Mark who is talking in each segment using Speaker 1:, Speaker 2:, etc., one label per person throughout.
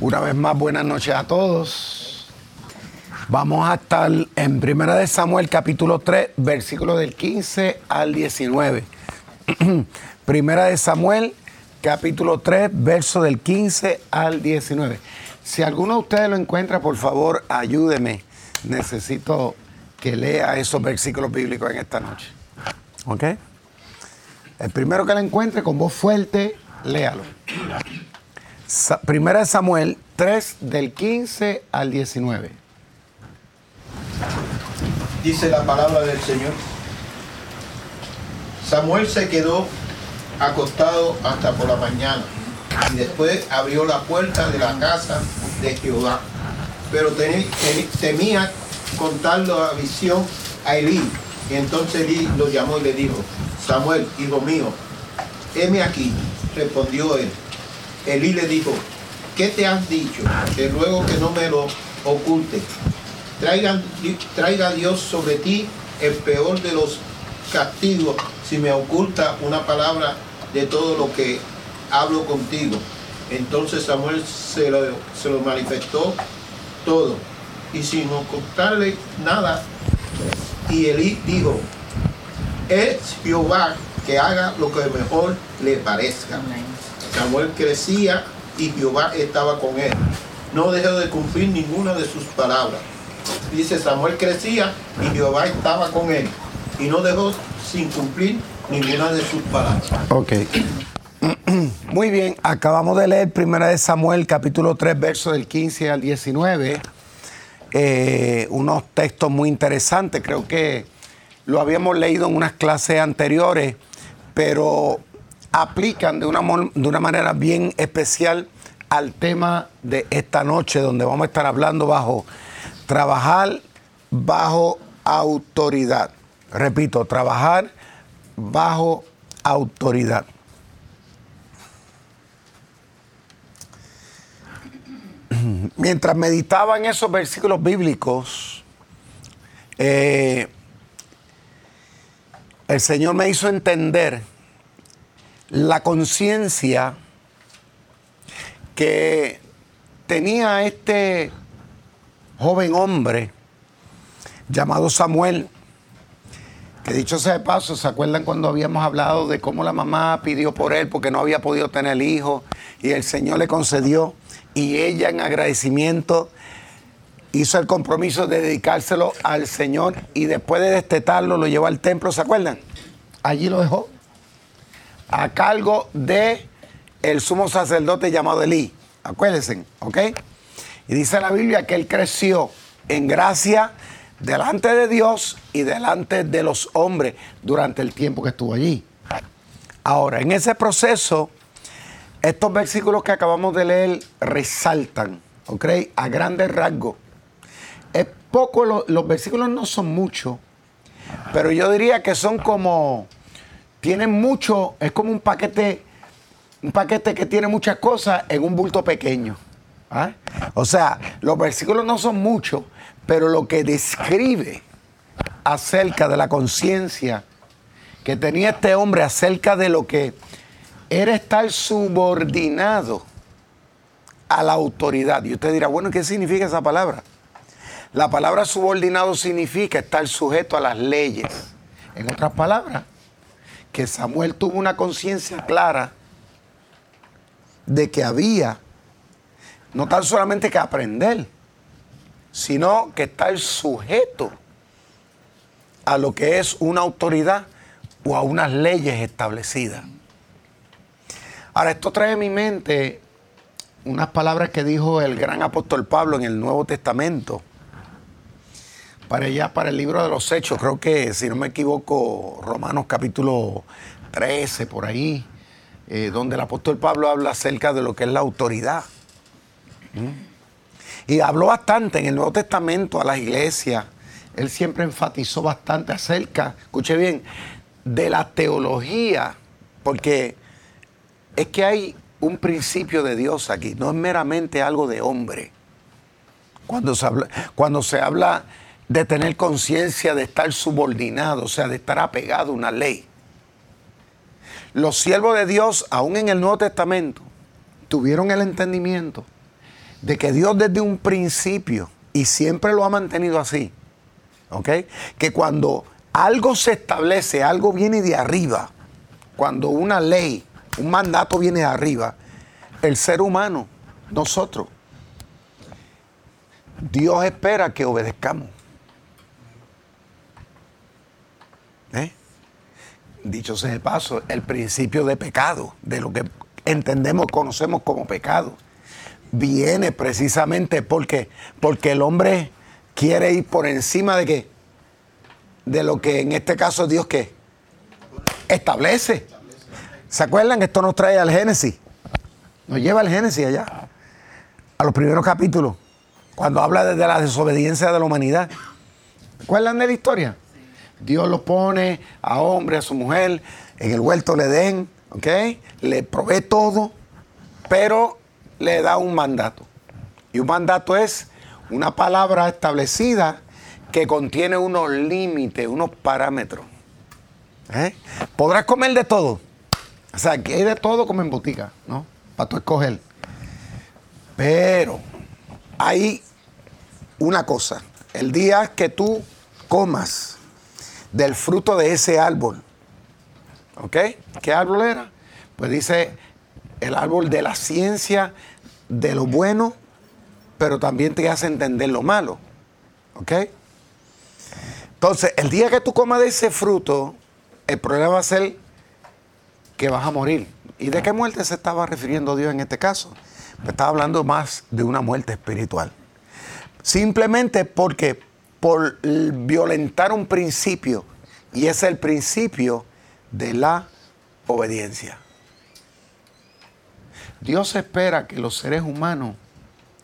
Speaker 1: Una vez más, buenas noches a todos. Vamos a estar en Primera de Samuel capítulo 3, versículo del 15 al 19. Primera de Samuel capítulo 3, verso del 15 al 19. Si alguno de ustedes lo encuentra, por favor, ayúdeme. Necesito que lea esos versículos bíblicos en esta noche. ¿Ok? El primero que lo encuentre con voz fuerte, léalo. Primera de Samuel 3 del 15 al 19.
Speaker 2: Dice la palabra del Señor. Samuel se quedó acostado hasta por la mañana y después abrió la puerta de la casa de Jehová. Pero temía contar la visión a Elí. Y entonces Elí lo llamó y le dijo, Samuel, hijo mío, heme aquí, respondió él. Elí le dijo, ¿qué te has dicho? Te ruego que no me lo oculte. Traiga, traiga Dios sobre ti el peor de los castigos si me oculta una palabra de todo lo que hablo contigo. Entonces Samuel se lo, se lo manifestó todo y sin ocultarle nada. Y Elí dijo, es Jehová que haga lo que mejor le parezca. Samuel crecía y Jehová estaba con él. No dejó de cumplir ninguna de sus palabras. Dice, Samuel crecía y Jehová estaba con él. Y no dejó sin cumplir ninguna de sus palabras.
Speaker 1: Ok. Muy bien, acabamos de leer Primera de Samuel, capítulo 3, versos del 15 al 19. Eh, unos textos muy interesantes, creo que lo habíamos leído en unas clases anteriores, pero aplican de una, de una manera bien especial al tema de esta noche, donde vamos a estar hablando bajo trabajar bajo autoridad. Repito, trabajar bajo autoridad. Mientras meditaba en esos versículos bíblicos, eh, el Señor me hizo entender la conciencia que tenía este joven hombre llamado Samuel, que dicho sea de paso, ¿se acuerdan cuando habíamos hablado de cómo la mamá pidió por él porque no había podido tener hijo y el Señor le concedió y ella en agradecimiento hizo el compromiso de dedicárselo al Señor y después de destetarlo lo llevó al templo, ¿se acuerdan? Allí lo dejó a cargo de el sumo sacerdote llamado Elí. Acuérdense, ¿ok? Y dice la Biblia que él creció en gracia delante de Dios y delante de los hombres durante el tiempo que estuvo allí. Ahora, en ese proceso, estos versículos que acabamos de leer resaltan, ¿ok? A grandes rasgos. Es poco, los versículos no son muchos, pero yo diría que son como tienen mucho, es como un paquete, un paquete que tiene muchas cosas en un bulto pequeño. ¿ah? O sea, los versículos no son muchos, pero lo que describe acerca de la conciencia que tenía este hombre acerca de lo que era estar subordinado a la autoridad. Y usted dirá, bueno, ¿qué significa esa palabra? La palabra subordinado significa estar sujeto a las leyes. En otras palabras, que Samuel tuvo una conciencia clara de que había no tan solamente que aprender, sino que estar sujeto a lo que es una autoridad o a unas leyes establecidas. Ahora, esto trae a mi mente unas palabras que dijo el gran apóstol Pablo en el Nuevo Testamento para allá, para el libro de los Hechos, creo que, si no me equivoco, Romanos capítulo 13, por ahí, eh, donde el apóstol Pablo habla acerca de lo que es la autoridad. ¿Mm? Y habló bastante en el Nuevo Testamento a las iglesias. Él siempre enfatizó bastante acerca, escuche bien, de la teología, porque es que hay un principio de Dios aquí, no es meramente algo de hombre. Cuando se habla, cuando se habla de tener conciencia de estar subordinado, o sea, de estar apegado a una ley. Los siervos de Dios, aún en el Nuevo Testamento, tuvieron el entendimiento de que Dios desde un principio, y siempre lo ha mantenido así, ¿ok? Que cuando algo se establece, algo viene de arriba, cuando una ley, un mandato viene de arriba, el ser humano, nosotros, Dios espera que obedezcamos. Dicho sea de paso, el principio de pecado, de lo que entendemos, conocemos como pecado, viene precisamente porque, porque el hombre quiere ir por encima de qué? De lo que en este caso Dios qué? Establece. ¿Se acuerdan? Esto nos trae al Génesis. Nos lleva al Génesis allá. A los primeros capítulos. Cuando habla de la desobediencia de la humanidad. ¿Recuerdan de la historia? Dios lo pone a hombre, a su mujer, en el huerto le den, ¿ok? Le provee todo, pero le da un mandato. Y un mandato es una palabra establecida que contiene unos límites, unos parámetros. ¿Eh? Podrás comer de todo. O sea, que hay de todo como en botica, ¿no? Para tú escoger. Pero hay una cosa. El día que tú comas del fruto de ese árbol, ¿ok? ¿Qué árbol era? Pues dice el árbol de la ciencia, de lo bueno, pero también te hace entender lo malo. ¿Ok? Entonces, el día que tú comas de ese fruto, el problema va a ser que vas a morir. ¿Y de qué muerte se estaba refiriendo Dios en este caso? Pues estaba hablando más de una muerte espiritual. Simplemente porque por violentar un principio, y es el principio de la obediencia. Dios espera que los seres humanos,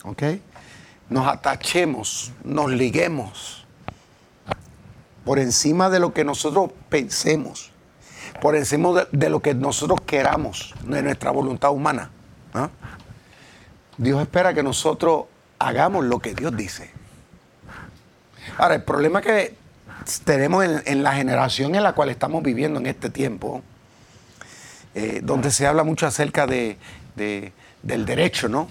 Speaker 1: ¿ok? Nos atachemos, nos liguemos por encima de lo que nosotros pensemos, por encima de, lo que nosotros queramos, de nuestra voluntad humana. Dios espera que nosotros hagamos lo que Dios dice. Ahora, el problema que tenemos en, la generación en la cual estamos viviendo en este tiempo, eh, donde se habla mucho acerca de del derecho, ¿no?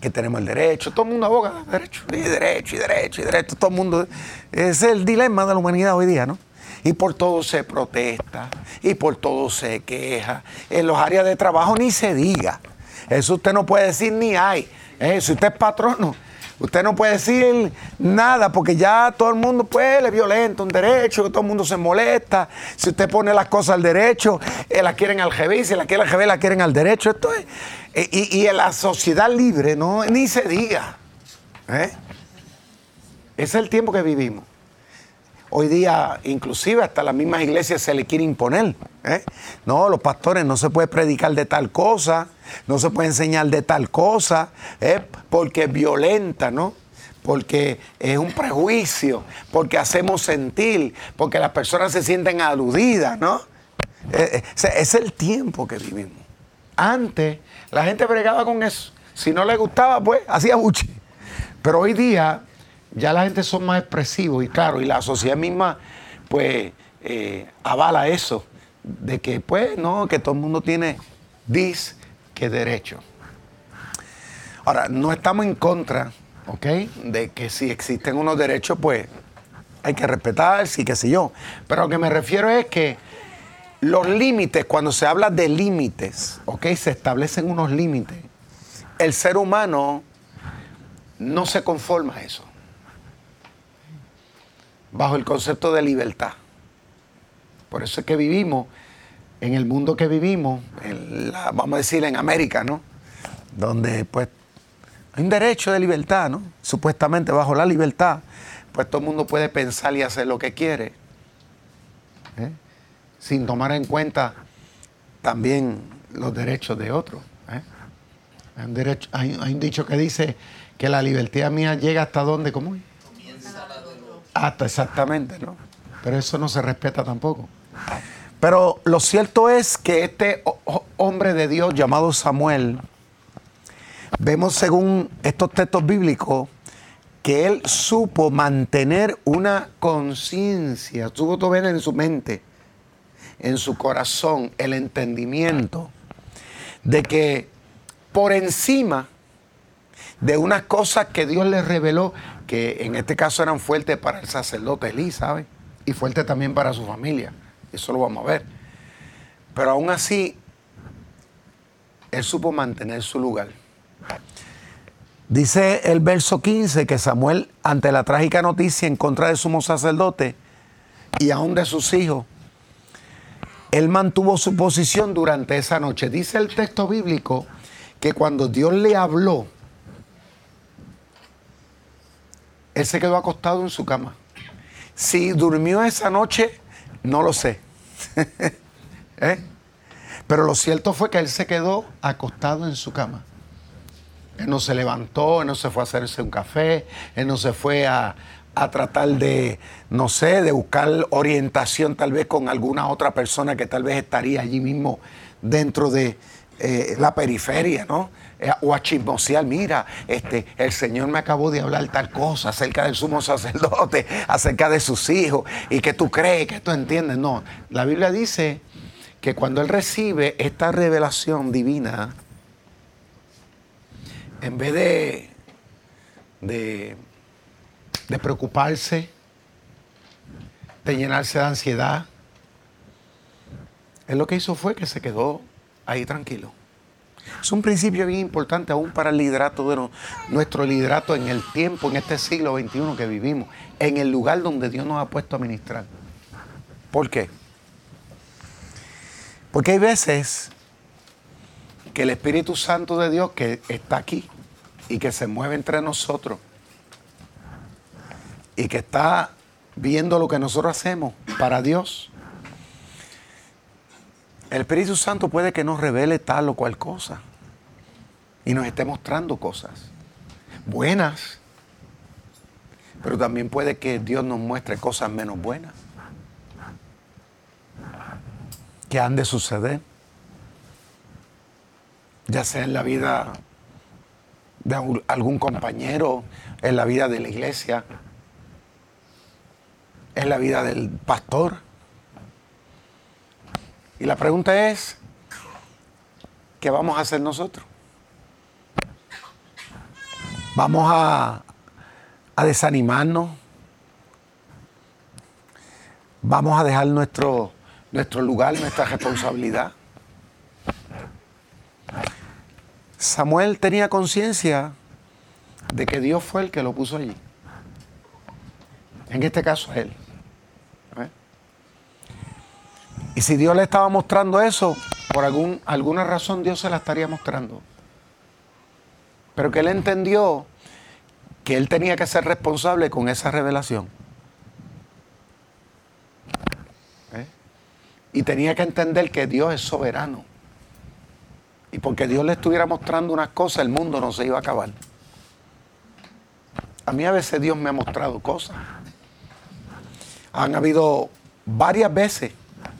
Speaker 1: Que tenemos el derecho, todo el mundo aboga derecho, y derecho, y derecho, y derecho, todo el mundo. Es el dilema de la humanidad hoy día, ¿no? Y por todo se protesta, y por todo se queja. En los áreas de trabajo ni se diga. Eso usted no puede decir ni hay. Eh, si usted es patrono, Usted no puede decir nada porque ya todo el mundo pues es violento, un derecho, todo el mundo se molesta. Si usted pone las cosas al derecho, eh, la quieren al GB, si la quieren al GB, la quieren al derecho. Esto es, eh, y, en la sociedad libre, no, ni se diga. ¿eh? Ese es el tiempo que vivimos. Hoy día, inclusive hasta las mismas iglesias se le quiere imponer. ¿eh? No, los pastores no se puede predicar de tal cosa, no se puede enseñar de tal cosa, ¿eh? porque es violenta, ¿no? Porque es un prejuicio, porque hacemos sentir, porque las personas se sienten aludidas, ¿no? Eh, es el tiempo que vivimos. Antes la gente bregaba con eso. Si no le gustaba, pues hacía buche. Pero hoy día ya la gente son más expresivos y claro, y la sociedad misma pues eh, avala eso, de que pues no, que todo el mundo tiene dis que derecho. Ahora, no estamos en contra, ¿ok? De que si existen unos derechos, pues hay que respetar, sí, qué sé yo. Pero lo que me refiero es que los límites, cuando se habla de límites, ¿ok? Se establecen unos límites. El ser humano no se conforma a eso bajo el concepto de libertad. Por eso es que vivimos en el mundo que vivimos, vamos a decir en América, ¿no? Donde pues hay un derecho de libertad, ¿no? Supuestamente bajo la libertad, pues todo el mundo puede pensar y hacer lo que quiere, ¿eh? sin tomar en cuenta también los derechos de otros. ¿eh? Hay, un derecho, hay, un dicho que dice que la libertad mía llega hasta donde, ¿cómo es? Hasta exactamente, ¿no? Pero eso no se respeta tampoco. Pero lo cierto es que este hombre de Dios llamado Samuel, vemos según estos textos bíblicos que él supo mantener una conciencia, supo ver en su mente, en su corazón, el entendimiento de que por encima de unas cosas que Dios le reveló, que en este caso eran fuertes para el sacerdote Elí, ¿sabe? Y fuertes también para su familia. Eso lo vamos a ver. Pero aún así, él supo mantener su lugar. Dice el verso 15 que Samuel, ante la trágica noticia en contra del sumo sacerdote y aún de sus hijos, él mantuvo su posición durante esa noche. Dice el texto bíblico que cuando Dios le habló, él se quedó acostado en su cama. Si durmió esa noche, no lo sé. ¿Eh? Pero lo cierto fue que él se quedó acostado en su cama. Él no se levantó, él no se fue a hacerse un café, él no se fue a, tratar de, no sé, de buscar orientación tal vez con alguna otra persona que tal vez estaría allí mismo dentro de eh, la periferia, ¿no? Eh, o a chismosear, mira, este, el Señor me acabó de hablar tal cosa acerca del sumo sacerdote, acerca de sus hijos, y que tú crees, que tú entiendes. No, la Biblia dice que cuando él recibe esta revelación divina, en vez de, de, preocuparse, de llenarse de ansiedad, él lo que hizo fue que se quedó ahí tranquilo. Es un principio bien importante aún para el liderato de nuestro liderato en el tiempo, en este siglo XXI que vivimos, en el lugar donde Dios nos ha puesto a ministrar. ¿Por qué? Porque hay veces que el Espíritu Santo de Dios que está aquí y que se mueve entre nosotros y que está viendo lo que nosotros hacemos para Dios, el Espíritu Santo puede que nos revele tal o cual cosa y nos esté mostrando cosas buenas, pero también puede que Dios nos muestre cosas menos buenas que han de suceder, ya sea en la vida de algún compañero, en la vida de la iglesia, en la vida del pastor. Y la pregunta es, ¿qué vamos a hacer nosotros? ¿Vamos a, a desanimarnos? ¿Vamos a dejar nuestro nuestro lugar, nuestra responsabilidad. Samuel tenía conciencia de que Dios fue el que lo puso allí. En este caso, él. ¿Eh? Y si Dios le estaba mostrando eso, por algún, alguna razón Dios se la estaría mostrando. Pero que él entendió que él tenía que ser responsable con esa revelación. Y tenía que entender que Dios es soberano. Y porque Dios le estuviera mostrando unas cosas, el mundo no se iba a acabar. A mí a veces Dios me ha mostrado cosas. Han habido varias veces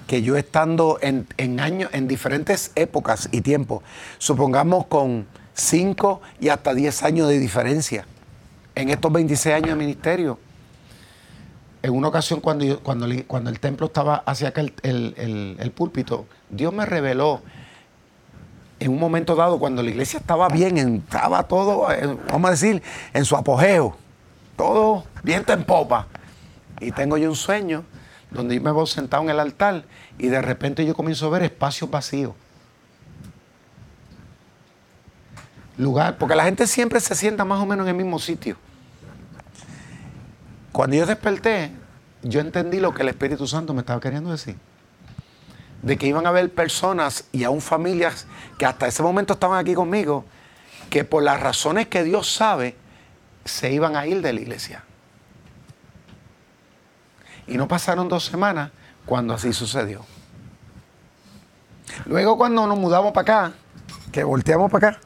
Speaker 1: que yo estando en, en años, en diferentes épocas y tiempos, supongamos con 5 y hasta 10 años de diferencia, en estos 26 años de ministerio, en una ocasión cuando, cuando, cuando el templo estaba hacia acá, el, púlpito, Dios me reveló en un momento dado, cuando la iglesia estaba bien, estaba todo, eh, vamos a decir, en su apogeo, todo viento en popa. Y tengo yo un sueño donde yo me voy sentado en el altar y de repente yo comienzo a ver espacios vacíos. Lugar, porque la gente siempre se sienta más o menos en el mismo sitio. Cuando yo desperté, yo entendí lo que el Espíritu Santo me estaba queriendo decir. De que iban a haber personas y aún familias que hasta ese momento estaban aquí conmigo, que por las razones que Dios sabe, se iban a ir de la iglesia. Y no pasaron dos semanas cuando así sucedió. Luego cuando nos mudamos para acá, que volteamos para acá,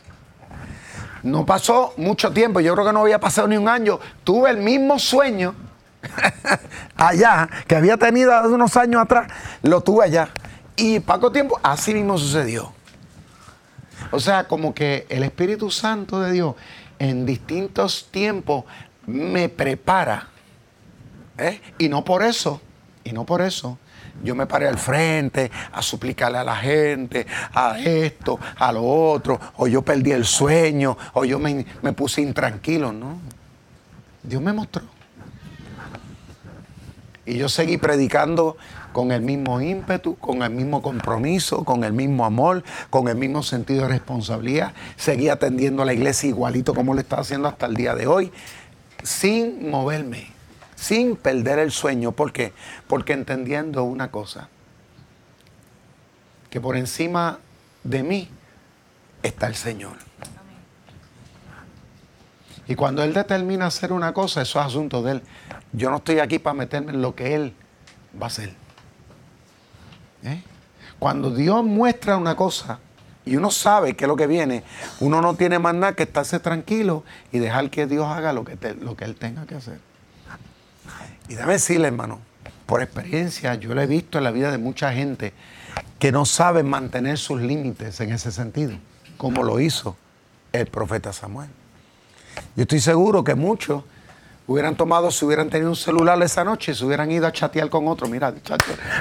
Speaker 1: no pasó mucho tiempo, yo creo que no había pasado ni un año. Tuve el mismo sueño allá que había tenido hace unos años atrás, lo tuve allá. Y poco tiempo, así mismo sucedió. O sea, como que el Espíritu Santo de Dios en distintos tiempos me prepara. ¿Eh? Y no por eso, y no por eso, yo me paré al frente a suplicarle a la gente, a esto, a lo otro, o yo perdí el sueño, o yo me, me puse intranquilo, no. Dios me mostró. Y yo seguí predicando con el mismo ímpetu, con el mismo compromiso, con el mismo amor, con el mismo sentido de responsabilidad. Seguí atendiendo a la iglesia igualito como lo está haciendo hasta el día de hoy, sin moverme, sin perder el sueño. ¿Por qué? Porque entendiendo una cosa, que por encima de mí está el Señor. Y cuando Él determina hacer una cosa, eso es asunto de Él. Yo no estoy aquí para meterme en lo que Él va a hacer. ¿Eh? Cuando Dios muestra una cosa y uno sabe que es lo que viene, uno no tiene más nada que estarse tranquilo y dejar que Dios haga lo que, lo que Él tenga que hacer. Y déjame decirle, hermano, por experiencia, yo lo he visto en la vida de mucha gente que no sabe mantener sus límites en ese sentido, como lo hizo el profeta Samuel. Yo estoy seguro que muchos hubieran tomado, si hubieran tenido un celular esa noche, se hubieran ido a chatear con otro. Mira,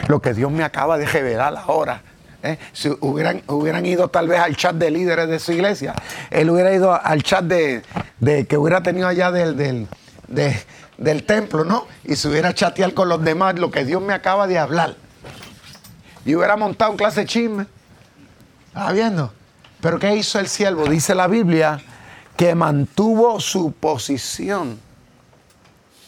Speaker 1: lo que Dios me acaba de revelar ahora. ¿eh? Si hubieran, hubieran ido tal vez al chat de líderes de su iglesia, él hubiera ido al chat de, que hubiera tenido allá del, del, templo, ¿no? Y se hubiera chatear con los demás lo que Dios me acaba de hablar. Y hubiera montado un clase de chisme. ¿Está viendo? Pero ¿qué hizo el siervo? Dice la Biblia que mantuvo su posición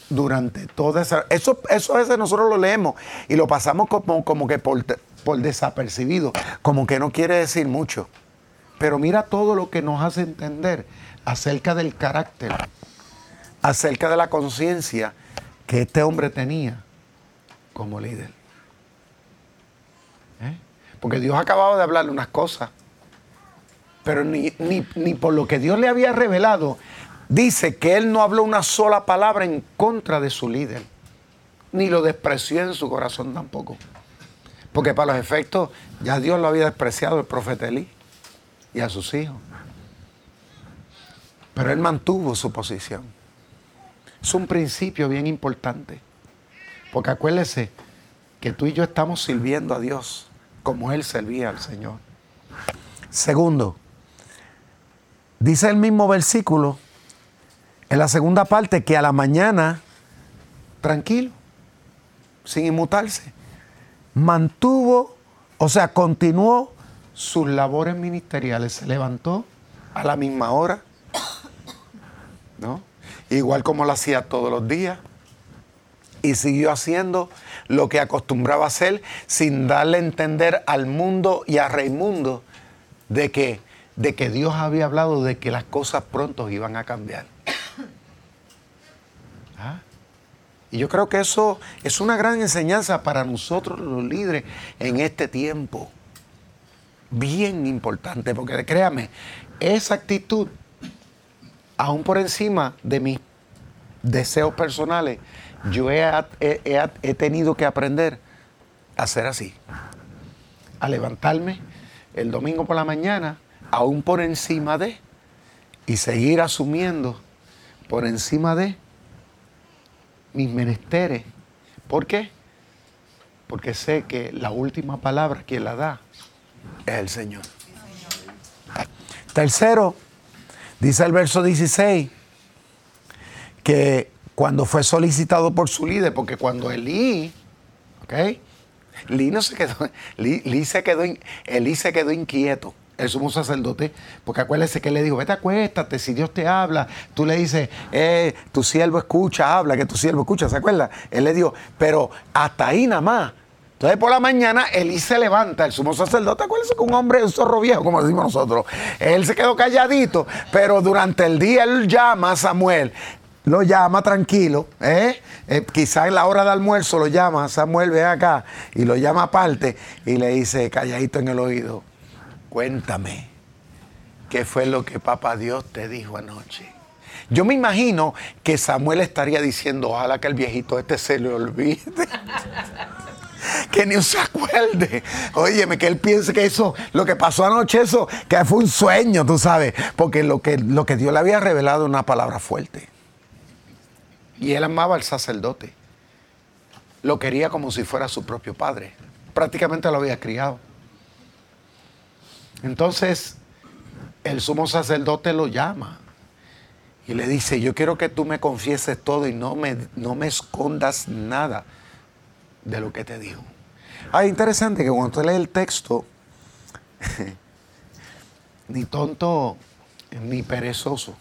Speaker 1: durante toda esa... Eso, eso a veces nosotros lo leemos y lo pasamos como, como que por desapercibido, como que no quiere decir mucho. Pero mira todo lo que nos hace entender acerca del carácter, acerca de la conciencia que este hombre tenía como líder. ¿Eh? Porque Dios acababa de hablarle unas cosas, pero ni, ni por lo que Dios le había revelado, dice que él no habló una sola palabra en contra de su líder, ni lo despreció en su corazón tampoco. Porque para los efectos ya Dios lo había despreciado el profeta Elí y a sus hijos. Pero él mantuvo su posición. Es un principio bien importante. Porque acuérdese que tú y yo estamos sirviendo a Dios como Él servía al Señor. Segundo, dice el mismo versículo en la segunda parte, que a la mañana, tranquilo, sin inmutarse, mantuvo, o sea, continuó sus labores ministeriales. Se levantó a la misma hora, ¿no? Igual como lo hacía todos los días. Y siguió haciendo lo que acostumbraba hacer sin darle a entender al mundo y a Raimundo de que, de que Dios había hablado de que las cosas pronto iban a cambiar. Y yo creo que eso es una gran enseñanza para nosotros los líderes en este tiempo. Bien importante, porque créame, esa actitud, aún por encima de mis deseos personales, yo he, tenido que aprender a ser así. A levantarme el domingo por la mañana, aún por encima de, y seguir asumiendo por encima de mis menesteres. ¿Por qué? Porque sé que la última palabra quien la da es el Señor. Tercero, dice el verso 16, que cuando fue solicitado por su líder, porque cuando Elí, ¿ok? Elí no se quedó, Elí, se quedó, Elí se quedó inquieto el sumo sacerdote, porque acuérdese que le dijo, vete acuéstate, si Dios te habla, tú le dices, eh, tu siervo escucha, habla, que tu siervo escucha, ¿se acuerda? Él le dijo, pero hasta ahí nada más. Entonces por la mañana Elí se levanta, el sumo sacerdote, acuérdese que un hombre un zorro viejo, como decimos nosotros. Él se quedó calladito, pero durante el día él llama a Samuel, lo llama tranquilo, ¿eh? eh quizás en la hora de almuerzo lo llama, Samuel ve acá, y lo llama aparte y le dice calladito en el oído, Cuéntame, ¿qué fue lo que Papá Dios te dijo anoche? Yo me imagino que Samuel estaría diciendo, ojalá que el viejito este se le olvide. que ni se acuerde. Óyeme, que él piense que eso, lo que pasó anoche, eso, que fue un sueño, tú sabes. Porque lo que, lo que Dios le había revelado una palabra fuerte. Y él amaba al sacerdote. lo quería como si fuera su propio padre. Prácticamente lo había criado. Entonces, el sumo sacerdote lo llama y le dice, yo quiero que tú me confieses todo y no me, no me escondas nada de lo que te digo. Ah, interesante que cuando tú lees el texto, ni tonto ni perezoso,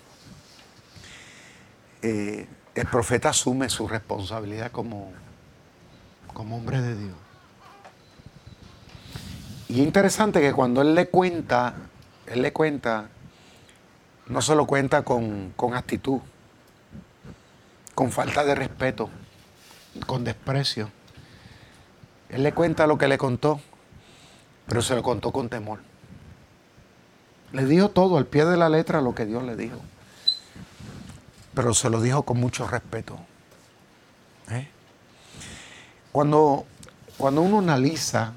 Speaker 1: eh, el profeta asume su responsabilidad como, como hombre de Dios. Y es interesante que cuando él le cuenta, él le cuenta, no se lo cuenta con, con actitud, con falta de respeto, con desprecio. Él le cuenta lo que le contó, pero se lo contó con temor. Le dijo todo al pie de la letra lo que Dios le dijo, pero se lo dijo con mucho respeto. ¿Eh? Cuando, cuando uno analiza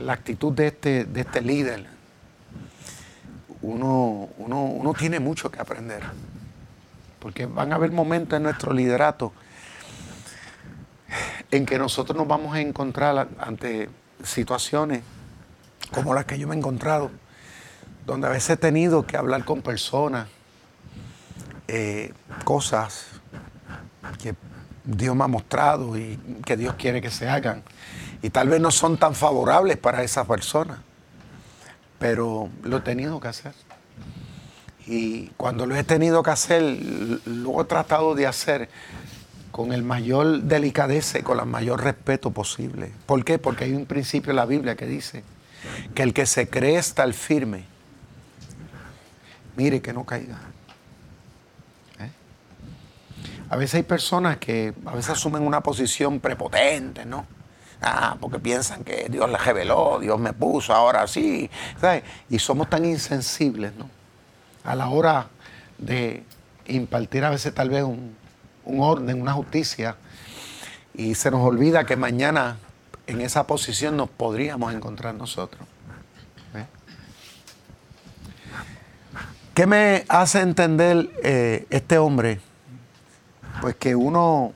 Speaker 1: la actitud de este, de este líder, uno, uno, uno tiene mucho que aprender, porque van a haber momentos en nuestro liderato en que nosotros nos vamos a encontrar ante situaciones como las que yo me he encontrado, donde a veces he tenido que hablar con personas, eh, cosas que Dios me ha mostrado y que Dios quiere que se hagan. Y tal vez no son tan favorables para esa persona, pero lo he tenido que hacer. Y cuando lo he tenido que hacer, lo he tratado de hacer con el mayor delicadeza y con el mayor respeto posible. ¿Por qué? Porque hay un principio en la Biblia que dice que el que se cree estar firme, mire que no caiga. ¿Eh? A veces hay personas que a veces asumen una posición prepotente, ¿no? Ah, porque piensan que Dios les reveló, Dios me puso, ahora sí. ¿sabes? Y somos tan insensibles, ¿no? A la hora de impartir a veces tal vez un, un orden, una justicia, y se nos olvida que mañana en esa posición nos podríamos encontrar nosotros. ¿Qué me hace entender eh, este hombre? Pues que uno,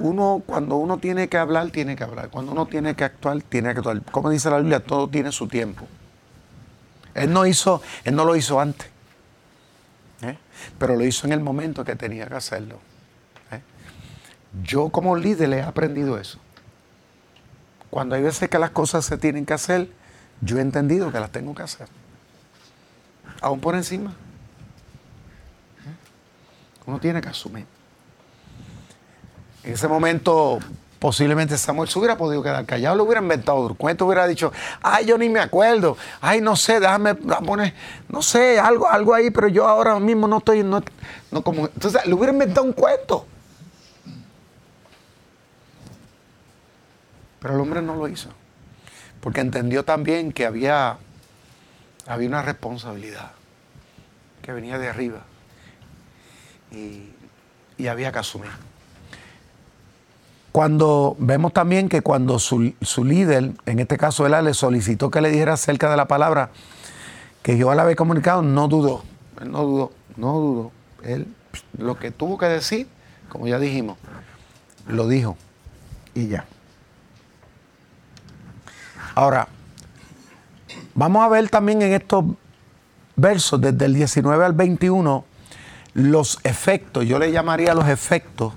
Speaker 1: uno, cuando uno tiene que hablar, tiene que hablar. Cuando uno tiene que actuar, tiene que actuar. Como dice la Biblia, todo tiene su tiempo. Él no hizo, él no lo hizo antes pero lo hizo en el momento que tenía que hacerlo. ¿eh? Yo como líder he aprendido eso. Cuando hay veces que las cosas se tienen que hacer, yo he entendido que las tengo que hacer. Aún por encima. ¿eh? Uno tiene que asumir. En ese momento Posiblemente Samuel se hubiera podido quedar callado, le hubiera inventado otro cuento, hubiera dicho, ay, yo ni me acuerdo, ay, no sé, déjame poner, no sé, algo, algo ahí, pero yo ahora mismo no estoy, no, no como. Entonces, le hubiera inventado un cuento. Pero el hombre no lo hizo, porque entendió también que había, había una responsabilidad que venía de arriba y, y había que asumir. Cuando vemos también que cuando su, líder, en este caso él le solicitó que le dijera acerca de la palabra que Jehová le había comunicado, no dudó. Él no dudó, no dudó. Él lo que tuvo que decir, como ya dijimos, lo dijo y ya. Ahora, vamos a ver también en estos versos, desde el 19 al 21, los efectos, yo le llamaría los efectos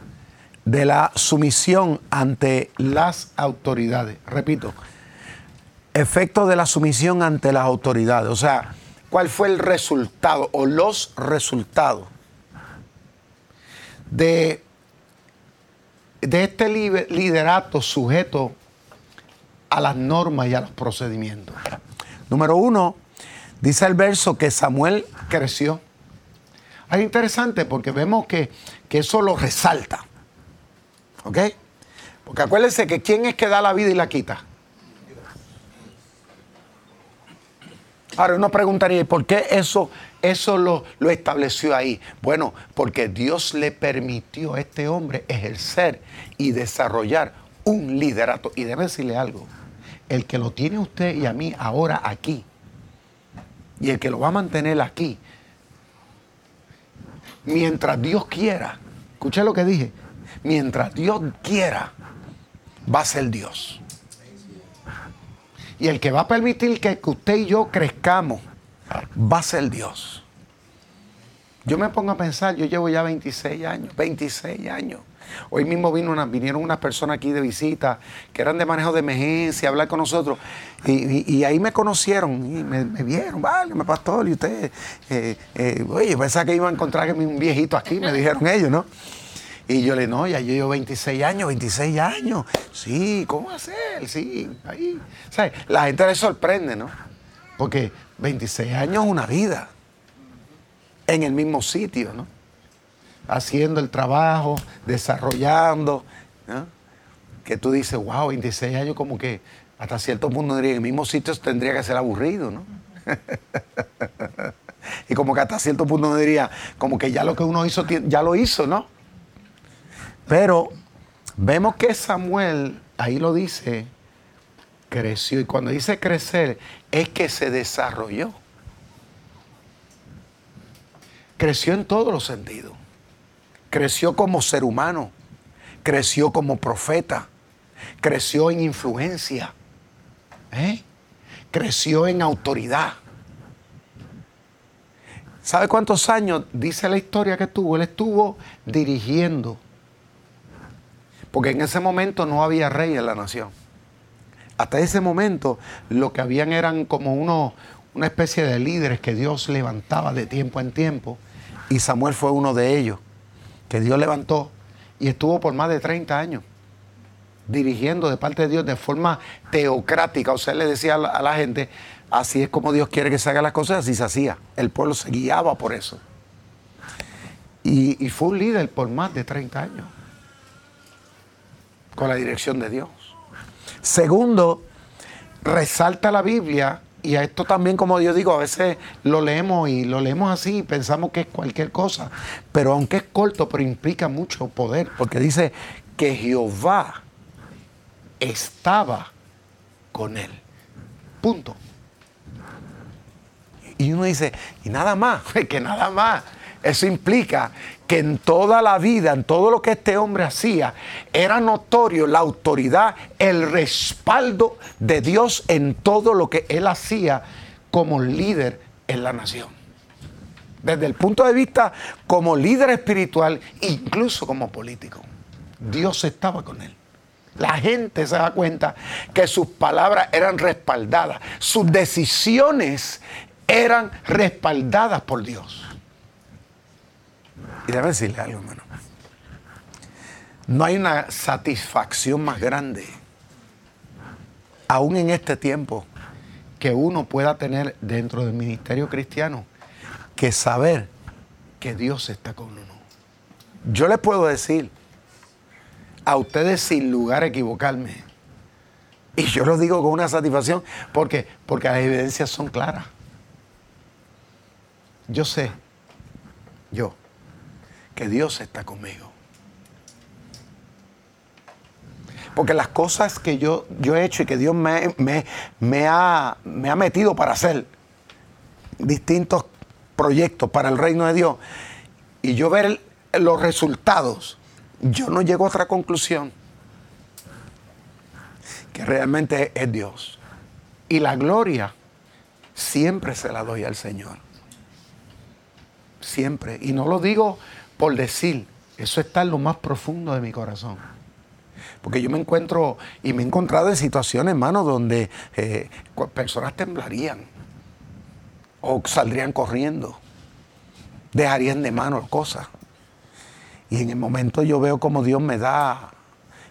Speaker 1: de la sumisión ante las autoridades. Repito, efecto de la sumisión ante las autoridades. O sea, ¿cuál fue el resultado o los resultados de, de este liderato sujeto a las normas y a los procedimientos? Número uno, dice el verso que Samuel creció. Es interesante porque vemos que, que eso lo resalta. ¿Ok? Porque acuérdense que quién es que da la vida y la quita. Ahora uno preguntaría, ¿por qué eso, eso lo, lo, estableció ahí? Bueno, porque Dios le permitió a este hombre ejercer y desarrollar un liderato. Y debe decirle algo, el que lo tiene usted y a mí ahora aquí, y el que lo va a mantener aquí, mientras Dios quiera, escuché lo que dije, mientras Dios quiera, va a ser Dios. Y el que va a permitir que usted y yo crezcamos va a ser Dios. Yo me pongo a pensar, yo llevo ya 26 años, 26 años. Hoy mismo vinieron unas personas aquí de visita que eran de manejo de emergencia, a hablar con nosotros. Y, ahí me conocieron y me, vieron, vale, me pastor, y usted, eh, eh, oye, pensaba que iba a encontrar un viejito aquí, me dijeron ellos, ¿no? Y yo le no, ya yo llevo 26 años, 26 años. Sí, ¿cómo hacer? Sí, ahí. la gente le sorprende, ¿no? Porque 26 años es una vida en el mismo sitio, ¿no? Haciendo el trabajo, desarrollando, ¿no? Que tú dices, wow, 26 años como que hasta cierto punto diría, en el mismo sitio tendría que ser aburrido, ¿no? y como que hasta cierto punto diría, como que ya lo que uno hizo, ya lo hizo, ¿no? Pero vemos que Samuel, ahí lo dice, creció. Y cuando dice crecer, es que se desarrolló. Creció en todos los sentidos. Creció como ser humano. Creció como profeta. Creció en influencia. ¿eh? Creció en autoridad. ¿Sabe cuántos años dice la historia que tuvo? Él estuvo dirigiendo. Porque en ese momento no había rey en la nación. Hasta ese momento lo que habían eran como una especie de líderes que Dios levantaba de tiempo en tiempo y Samuel fue uno de ellos, que Dios levantó y estuvo por más de 30 años dirigiendo de parte de Dios de forma teocrática. O sea, le decía a la, gente, así es como Dios quiere que se hagan las cosas, así se hacía. El pueblo se guiaba por eso. Y, y fue un líder por más de 30 años, con la dirección de Dios. Segundo, resalta la Biblia y a esto también, como yo digo, a veces lo leemos y lo leemos así y pensamos que es cualquier cosa. Pero aunque es corto, pero implica mucho poder. Porque dice que Jehová estaba con él. Punto. Y uno dice, y nada más, que nada más. Eso implica que en toda la vida, en todo lo que este hombre hacía, era notorio la autoridad, el respaldo de Dios en todo lo que él hacía como líder en la nación. Desde el punto de vista como líder espiritual, incluso como político. Dios estaba con él. La gente se da cuenta que sus palabras eran respaldadas, sus decisiones eran respaldadas por Dios. Y déjame decirle algo, hermano. No hay una satisfacción más grande, aún en este tiempo, que uno pueda tener dentro del ministerio cristiano, que saber que Dios está con uno. Yo les puedo decir a ustedes sin lugar a equivocarme, y yo lo digo con una satisfacción, porque, porque las evidencias son claras. Yo sé, yo, que Dios está conmigo. Porque las cosas que yo, yo he hecho y que Dios me, me, ha, me ha metido para hacer distintos proyectos para el reino de Dios y yo ver los resultados, yo no llego a otra conclusión que realmente es Dios. Y la gloria siempre se la doy al Señor. Siempre. Y no lo digo por decir, eso está en lo más profundo de mi corazón. Porque yo me encuentro y me he encontrado en situaciones, hermano, donde eh, personas temblarían o saldrían corriendo, dejarían de mano cosas. Y en el momento yo veo como Dios me da,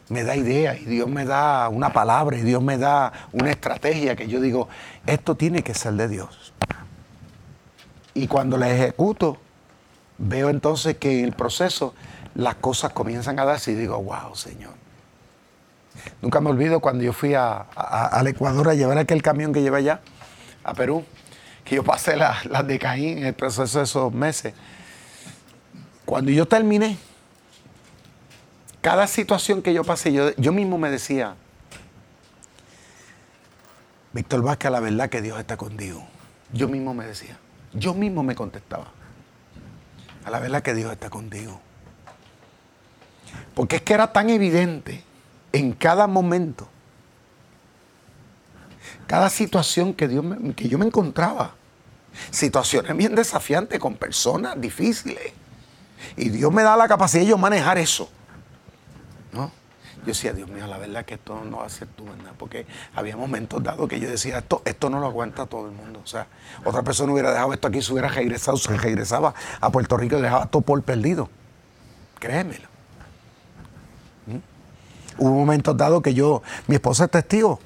Speaker 1: me da idea y Dios me da una palabra y Dios me da una estrategia que yo digo, esto tiene que ser de Dios. Y cuando la ejecuto, veo entonces que en el proceso las cosas comienzan a darse y digo, wow, Señor. Nunca me olvido cuando yo fui a, al Ecuador a llevar aquel camión que lleva allá, a Perú, que yo pasé las la de Caín en el proceso de esos meses. Cuando yo terminé, cada situación que yo pasé, yo, yo mismo me decía, Víctor Vázquez, la verdad que Dios está contigo. Yo mismo me decía, yo mismo me contestaba a la verdad que Dios está contigo. Porque es que era tan evidente en cada momento, cada situación que, Dios que yo me encontraba, situaciones bien desafiantes con personas difíciles. Y Dios me da la capacidad de yo manejar eso. ¿no? Yo decía, Dios mío, la verdad que esto no va a ser tú, ¿verdad? Porque había momentos dados que yo decía, esto, esto no lo aguanta todo el mundo. O sea, otra persona hubiera dejado esto aquí, se hubiera regresado, se regresaba a Puerto Rico y dejaba todo por perdido. Créemelo. ¿Mm? Hubo momentos dados que yo, mi esposa es testigo.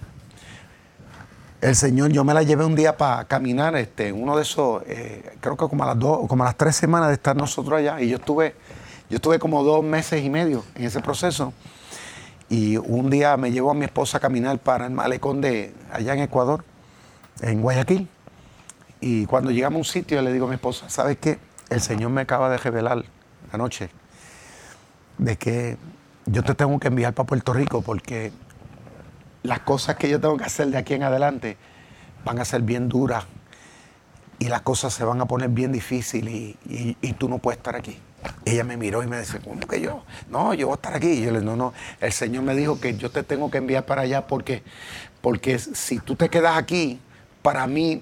Speaker 1: El Señor, yo me la llevé un día para caminar, este, uno de esos, eh, creo que como a las dos, como a las tres semanas de estar nosotros allá, y yo estuve, yo estuve como dos meses y medio en ese proceso. Y un día me llevó a mi esposa a caminar para el malecón de allá en Ecuador, en Guayaquil. Y cuando llegamos a un sitio, le digo a mi esposa, ¿sabes qué? El Señor me acaba de revelar anoche de que yo te tengo que enviar para Puerto Rico porque las cosas que yo tengo que hacer de aquí en adelante van a ser bien duras y las cosas se van a poner bien difíciles y, y- y tú no puedes estar aquí. Ella me miró y me dice, ¿cómo que yo? No, yo voy a estar aquí. Y yo le dije, no, no, el Señor me dijo que yo te tengo que enviar para allá porque, porque si tú te quedas aquí, para mí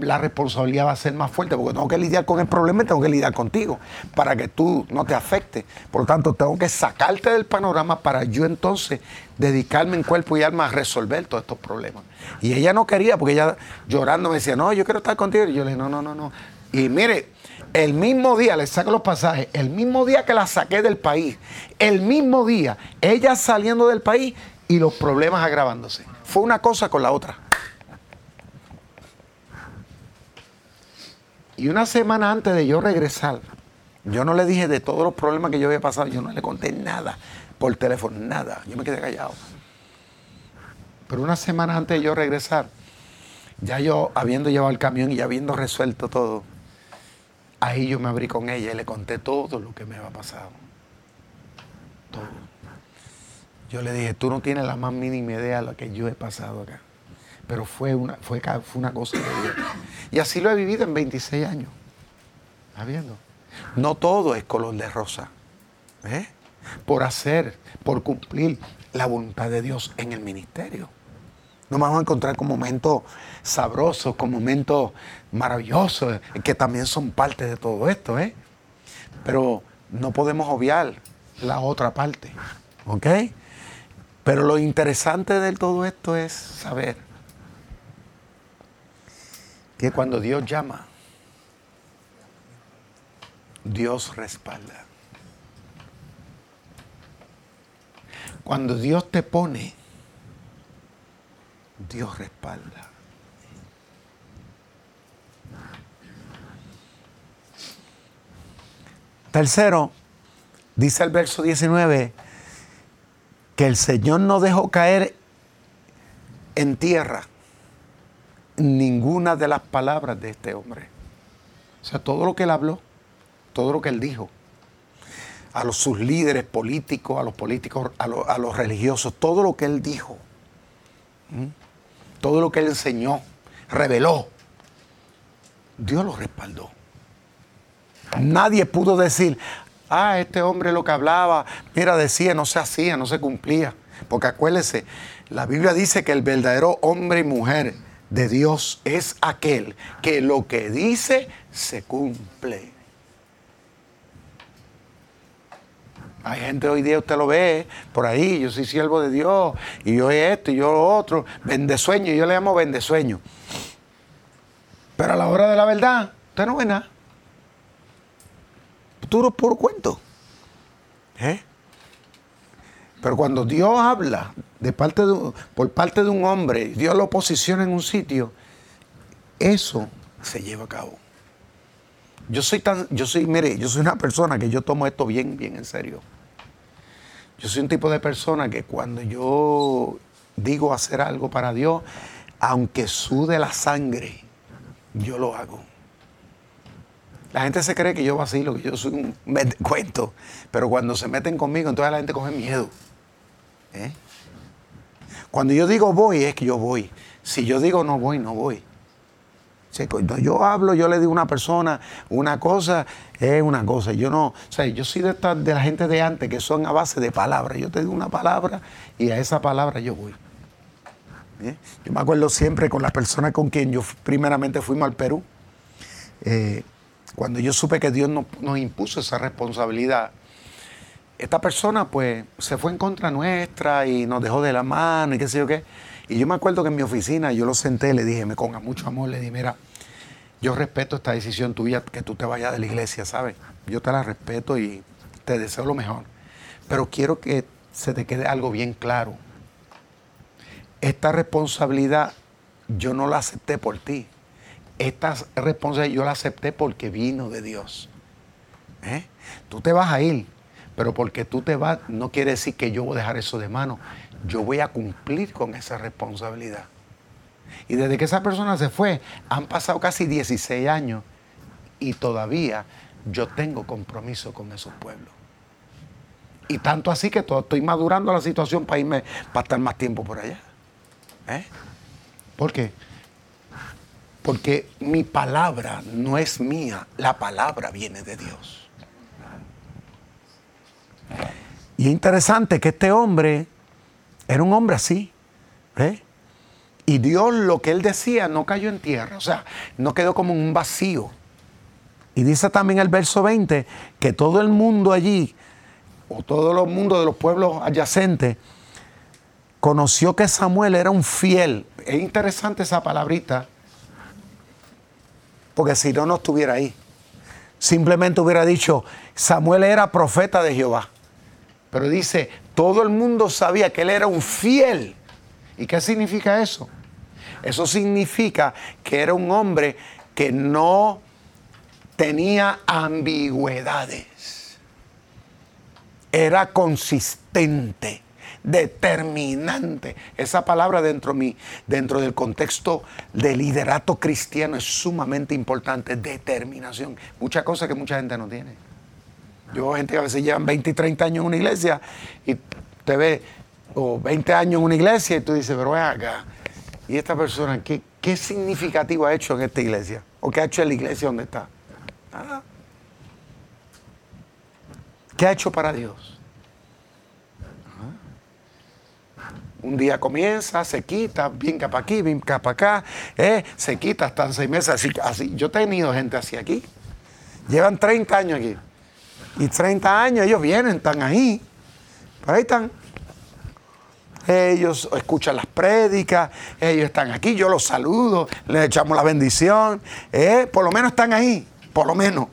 Speaker 1: la responsabilidad va a ser más fuerte porque tengo que lidiar con el problema y tengo que lidiar contigo para que tú no te afecte. Por lo tanto, tengo que sacarte del panorama para yo entonces dedicarme en cuerpo y alma a resolver todos estos problemas. Y ella no quería porque ella llorando me decía, no, yo quiero estar contigo. Y yo le dije, no, no, no, no. Y mire, el mismo día, le saco los pasajes, el mismo día que la saqué del país, el mismo día, ella saliendo del país y los problemas agravándose. Fue una cosa con la otra. Y una semana antes de yo regresar, yo no le dije de todos los problemas que yo había pasado, yo no le conté nada por teléfono, nada. Yo me quedé callado. Pero una semana antes de yo regresar, ya yo habiendo llevado el camión y ya habiendo resuelto todo, ahí yo me abrí con ella y le conté todo lo que me había pasado. Todo. Yo le dije, tú no tienes la más mínima idea de lo que yo he pasado acá. Pero fue una, fue, una cosa de Dios. Y así lo he vivido en 26 años. ¿Estás viendo? No todo es color de rosa. ¿eh? Por hacer, por cumplir la voluntad de Dios en el ministerio. Nos vamos a encontrar con momentos sabrosos, con momentos maravillosos, que también son parte de todo esto, ¿eh? Pero no podemos obviar la otra parte, ¿ok? Pero lo interesante de todo esto es saber que cuando Dios llama, Dios respalda. Cuando Dios te pone, Dios respalda. Tercero, dice el verso 19, que el Señor no dejó caer en tierra ninguna de las palabras de este hombre. O sea, todo lo que él habló, todo lo que él dijo, a los, sus líderes políticos, a los políticos, a, los- religiosos, todo lo que él dijo. Todo lo que él enseñó, reveló, Dios lo respaldó. Nadie pudo decir, ah, este hombre lo que hablaba, mira, decía, no se hacía, no se cumplía. Porque acuérdese, la Biblia dice que el verdadero hombre y mujer de Dios es aquel que lo que dice se cumple. Hay gente hoy día, usted lo ve por ahí, yo soy siervo de Dios, y yo esto, y yo lo otro, vende sueño, yo le llamo vende sueño. Pero a la hora de la verdad, usted no ve nada. Puro, puro cuento. ¿Eh? Pero cuando Dios habla de parte de, por parte de un hombre, Dios lo posiciona en un sitio, eso se lleva a cabo. Yo soy tan, yo soy, mire, yo soy una persona que yo tomo esto bien, bien en serio. Yo soy un tipo de persona que cuando yo digo hacer algo para Dios, aunque sude la sangre, yo lo hago. La gente se cree que yo vacilo, que yo soy un cuento, pero cuando se meten conmigo, entonces la gente coge miedo. ¿eh? Cuando yo digo voy, es que yo voy. Si yo digo no voy, no voy. Yo hablo, yo le digo a una persona una cosa, es una cosa. Yo no, o sea, yo soy de, esta- de la gente de antes que son a base de palabras. Yo te digo una palabra y a esa palabra yo voy. ¿Eh? Yo me acuerdo siempre con la persona con quien yo primeramente fuimos al Perú. eh, cuando yo supe que Dios nos, nos impuso esa responsabilidad, esta persona pues se fue en contra nuestra y nos dejó de la mano y qué sé yo qué. Y yo me acuerdo que en mi oficina yo lo senté, le dije, me con mucho amor, le dije, mira, yo respeto esta decisión tuya que tú te vayas de la iglesia, ¿sabes? Yo te la respeto y te deseo lo mejor. Pero quiero que se te quede algo bien claro. Esta responsabilidad yo no la acepté por ti. Esta responsabilidad yo la acepté porque vino de Dios. ¿Eh? Tú te vas a ir, pero porque tú te vas no quiere decir que yo voy a dejar eso de mano. Yo voy a cumplir con esa responsabilidad. Y desde que esa persona se fue, han pasado casi 16 años y todavía yo tengo compromiso con esos pueblos. Y tanto así que to- estoy madurando la situación para irme, para estar más tiempo por allá. ¿Eh? ¿Por qué? Porque mi palabra no es mía, la palabra viene de Dios. Y es interesante que este hombre era un hombre así. ¿eh? Y Dios lo que él decía no cayó en tierra, o sea, no quedó como un vacío. Y dice también el verso 20 que todo el mundo allí, o todo el mundo de los pueblos adyacentes, conoció que Samuel era un fiel. Es interesante esa palabrita, porque si no, no estuviera ahí. Simplemente hubiera dicho, Samuel era profeta de Jehová. Pero dice, todo el mundo sabía que él era un fiel. ¿Y qué significa eso? Eso significa que era un hombre que no tenía ambigüedades. Era consistente, determinante. Esa palabra dentro, mi, dentro del contexto del liderato cristiano es sumamente importante. Determinación. Muchas cosas que mucha gente no tiene. Yo veo gente que a veces llevan 20 y 30 años en una iglesia y te ve, o 20 años en una iglesia y tú dices, pero ven acá. ¿Y esta persona qué, qué significativo ha hecho en esta iglesia? ¿O qué ha hecho en la iglesia donde está? ¿Qué ha hecho para Dios? Un día comienza, se quita, vinca para aquí, vinca para acá, eh, se quita, están seis meses así, así. Yo he tenido gente así aquí. Llevan 30 años aquí. Y 30 años ellos vienen, están ahí. Por ahí están. Ellos escuchan las prédicas, ellos están aquí, yo los saludo, les echamos la bendición. eh, por lo menos están ahí, por lo menos.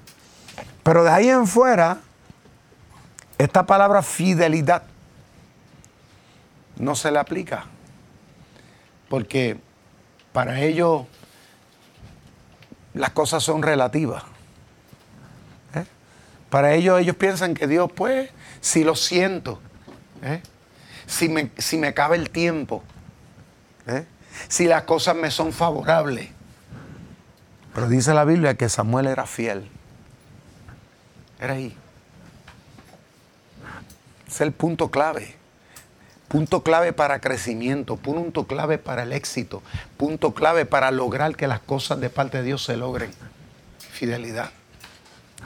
Speaker 1: Pero de ahí en fuera, esta palabra fidelidad no se le aplica. Porque para ellos las cosas son relativas. Para ellos, ellos piensan que Dios, pues, si lo siento, ¿eh? si, me, si me cabe el tiempo, ¿eh? si las cosas me son favorables. Pero dice la Biblia que Samuel era fiel. Era ahí. Es el punto clave. Punto clave para crecimiento, punto clave para el éxito, punto clave para lograr que las cosas de parte de Dios se logren. Fidelidad.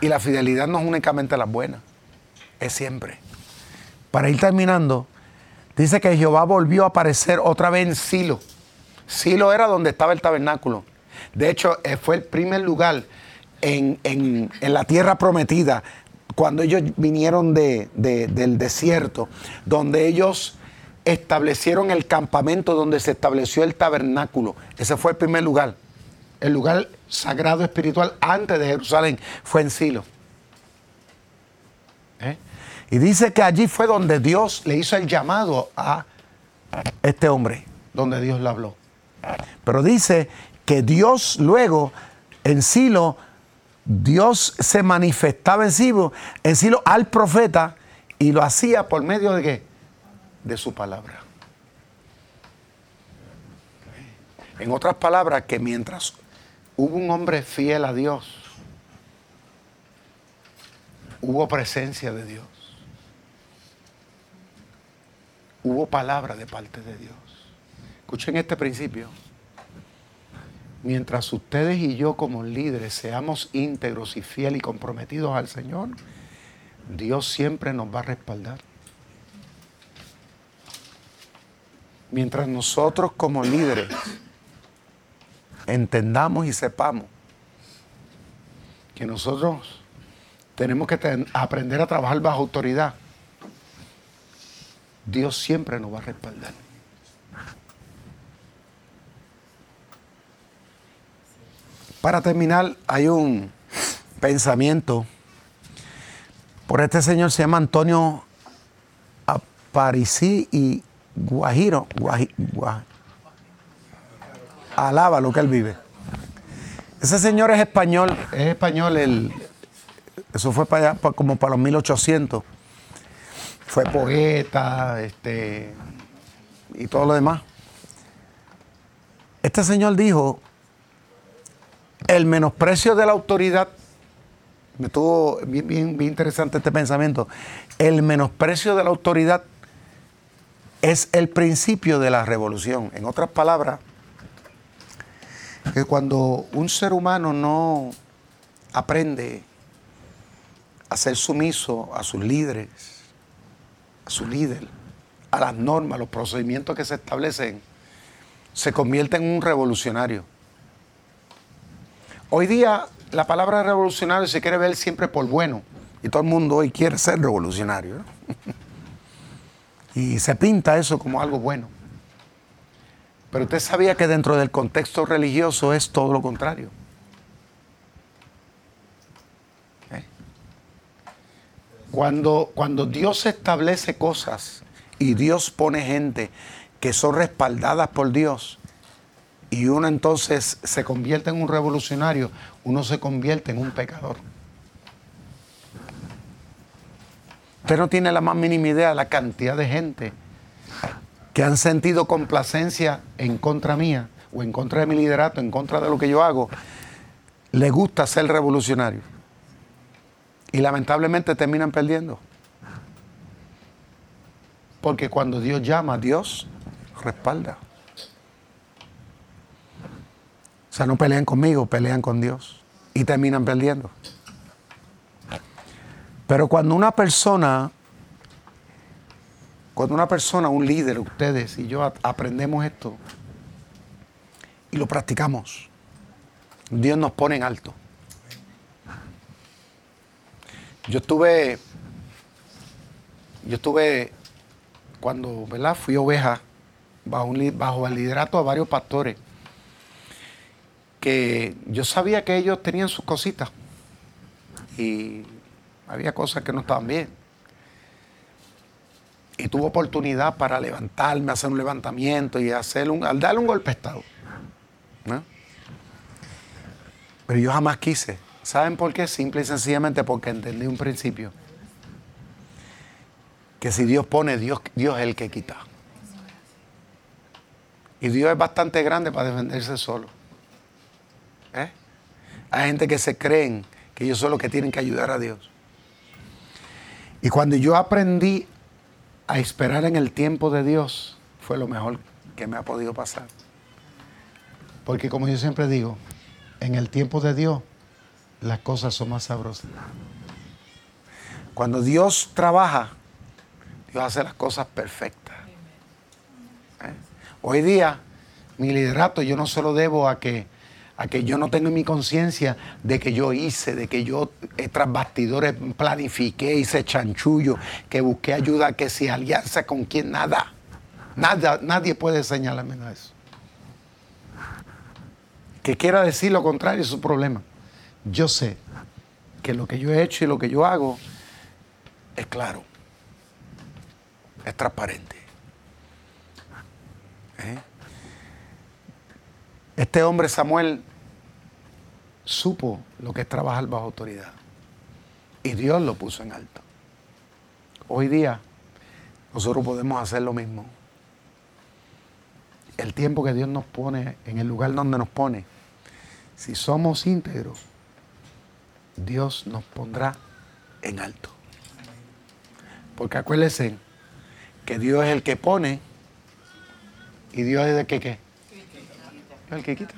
Speaker 1: Y la fidelidad no es únicamente las buenas, es siempre. Para ir terminando, dice que Jehová volvió a aparecer otra vez en Silo. Silo era donde estaba el tabernáculo. De hecho, eh, fue el primer lugar en, en- en la tierra prometida, cuando ellos vinieron de- de- del desierto, donde ellos establecieron el campamento donde se estableció el tabernáculo. Ese fue el primer lugar. El lugar sagrado espiritual antes de Jerusalén fue en Silo. ¿Eh? Y dice que allí fue donde Dios le hizo el llamado a este hombre, donde Dios le habló. Pero dice que Dios luego en Silo, Dios se manifestaba en Silo, en Silo al profeta y lo hacía por medio de qué? De su palabra. En otras palabras, que mientras hubo un hombre fiel a Dios, hubo presencia de Dios. Hubo palabra de parte de Dios. Escuchen este principio. mientras ustedes y yo como líderes seamos íntegros y fieles y comprometidos al Señor, Dios siempre nos va a respaldar. Mientras nosotros como líderes entendamos y sepamos que nosotros tenemos que aprender a trabajar bajo autoridad, Dios siempre nos va a respaldar. Para terminar, hay un pensamiento por este señor, se llama Antonio Aparici y Guajiro. Alaba lo que él vive. Ese señor es español, es español, el, eso fue para allá, como para los 1800. Fue poeta, este, y todo lo demás. Este señor dijo, el menosprecio de la autoridad, me estuvo bien, bien, bien interesante este pensamiento, el menosprecio de la autoridad es el principio de la revolución. En otras palabras, que cuando un ser humano no aprende a ser sumiso a sus líderes, a su líder, a las normas, a los procedimientos que se establecen, se convierte en un revolucionario. Hoy día la palabra revolucionario se quiere ver siempre por bueno y todo el mundo hoy quiere ser revolucionario. y se pinta eso como algo bueno. Pero usted sabía que dentro del contexto religioso es todo lo contrario. ¿Eh? Cuando, cuando Dios establece cosas y Dios pone gente que son respaldadas por Dios y uno entonces se convierte en un revolucionario, uno se convierte en un pecador. Usted no tiene la más mínima idea de la cantidad de gente que han sentido complacencia en contra mía o en contra de mi liderato, en contra de lo que yo hago, le gusta ser revolucionario. Y lamentablemente terminan perdiendo. Porque cuando Dios llama, Dios respalda. O sea, no pelean conmigo, pelean con Dios. Y terminan perdiendo. Pero cuando una persona, cuando una persona, un líder, ustedes y yo aprendemos esto y lo practicamos, Dios nos pone en alto. Yo estuve, yo estuve, cuando ¿verdad? fui oveja, bajo, bajo el liderato de varios pastores, que yo sabía que ellos tenían sus cositas y había cosas que no estaban bien. Y tuve oportunidad para levantarme, hacer un levantamiento y hacer un, al darle un golpe de estado. Pero yo jamás quise. ¿Saben por qué? Simple y sencillamente porque entendí un principio. Que si Dios pone, Dios, Dios es el que quita. Y Dios es bastante grande para defenderse solo. ¿Eh? Hay gente que se creen que ellos son los que tienen que ayudar a Dios. Y cuando yo aprendí a esperar en el tiempo de Dios, fue lo mejor que me ha podido pasar. Porque como yo siempre digo, en el tiempo de Dios las cosas son más sabrosas. Cuando Dios trabaja, Dios hace las cosas perfectas. ¿Eh? Hoy día, mi liderato yo no se lo debo a que a que yo no tengo en mi conciencia de que yo hice, de que yo eh, tras bastidores planifiqué, hice chanchullo, que busqué ayuda, que si alianza con quien nada. Nada, nadie puede señalarme a eso. Que quiera decir lo contrario es su problema. Yo sé que lo que yo he hecho y lo que yo hago es claro, es transparente. ¿Eh? Este hombre Samuel supo lo que es trabajar bajo autoridad. Y Dios lo puso en alto. Hoy día nosotros podemos hacer lo mismo. El tiempo que Dios nos pone, en el lugar donde nos pone, si somos íntegros, Dios nos pondrá en alto. Porque acuérdense que Dios es el que pone y Dios es el que qué el que quita.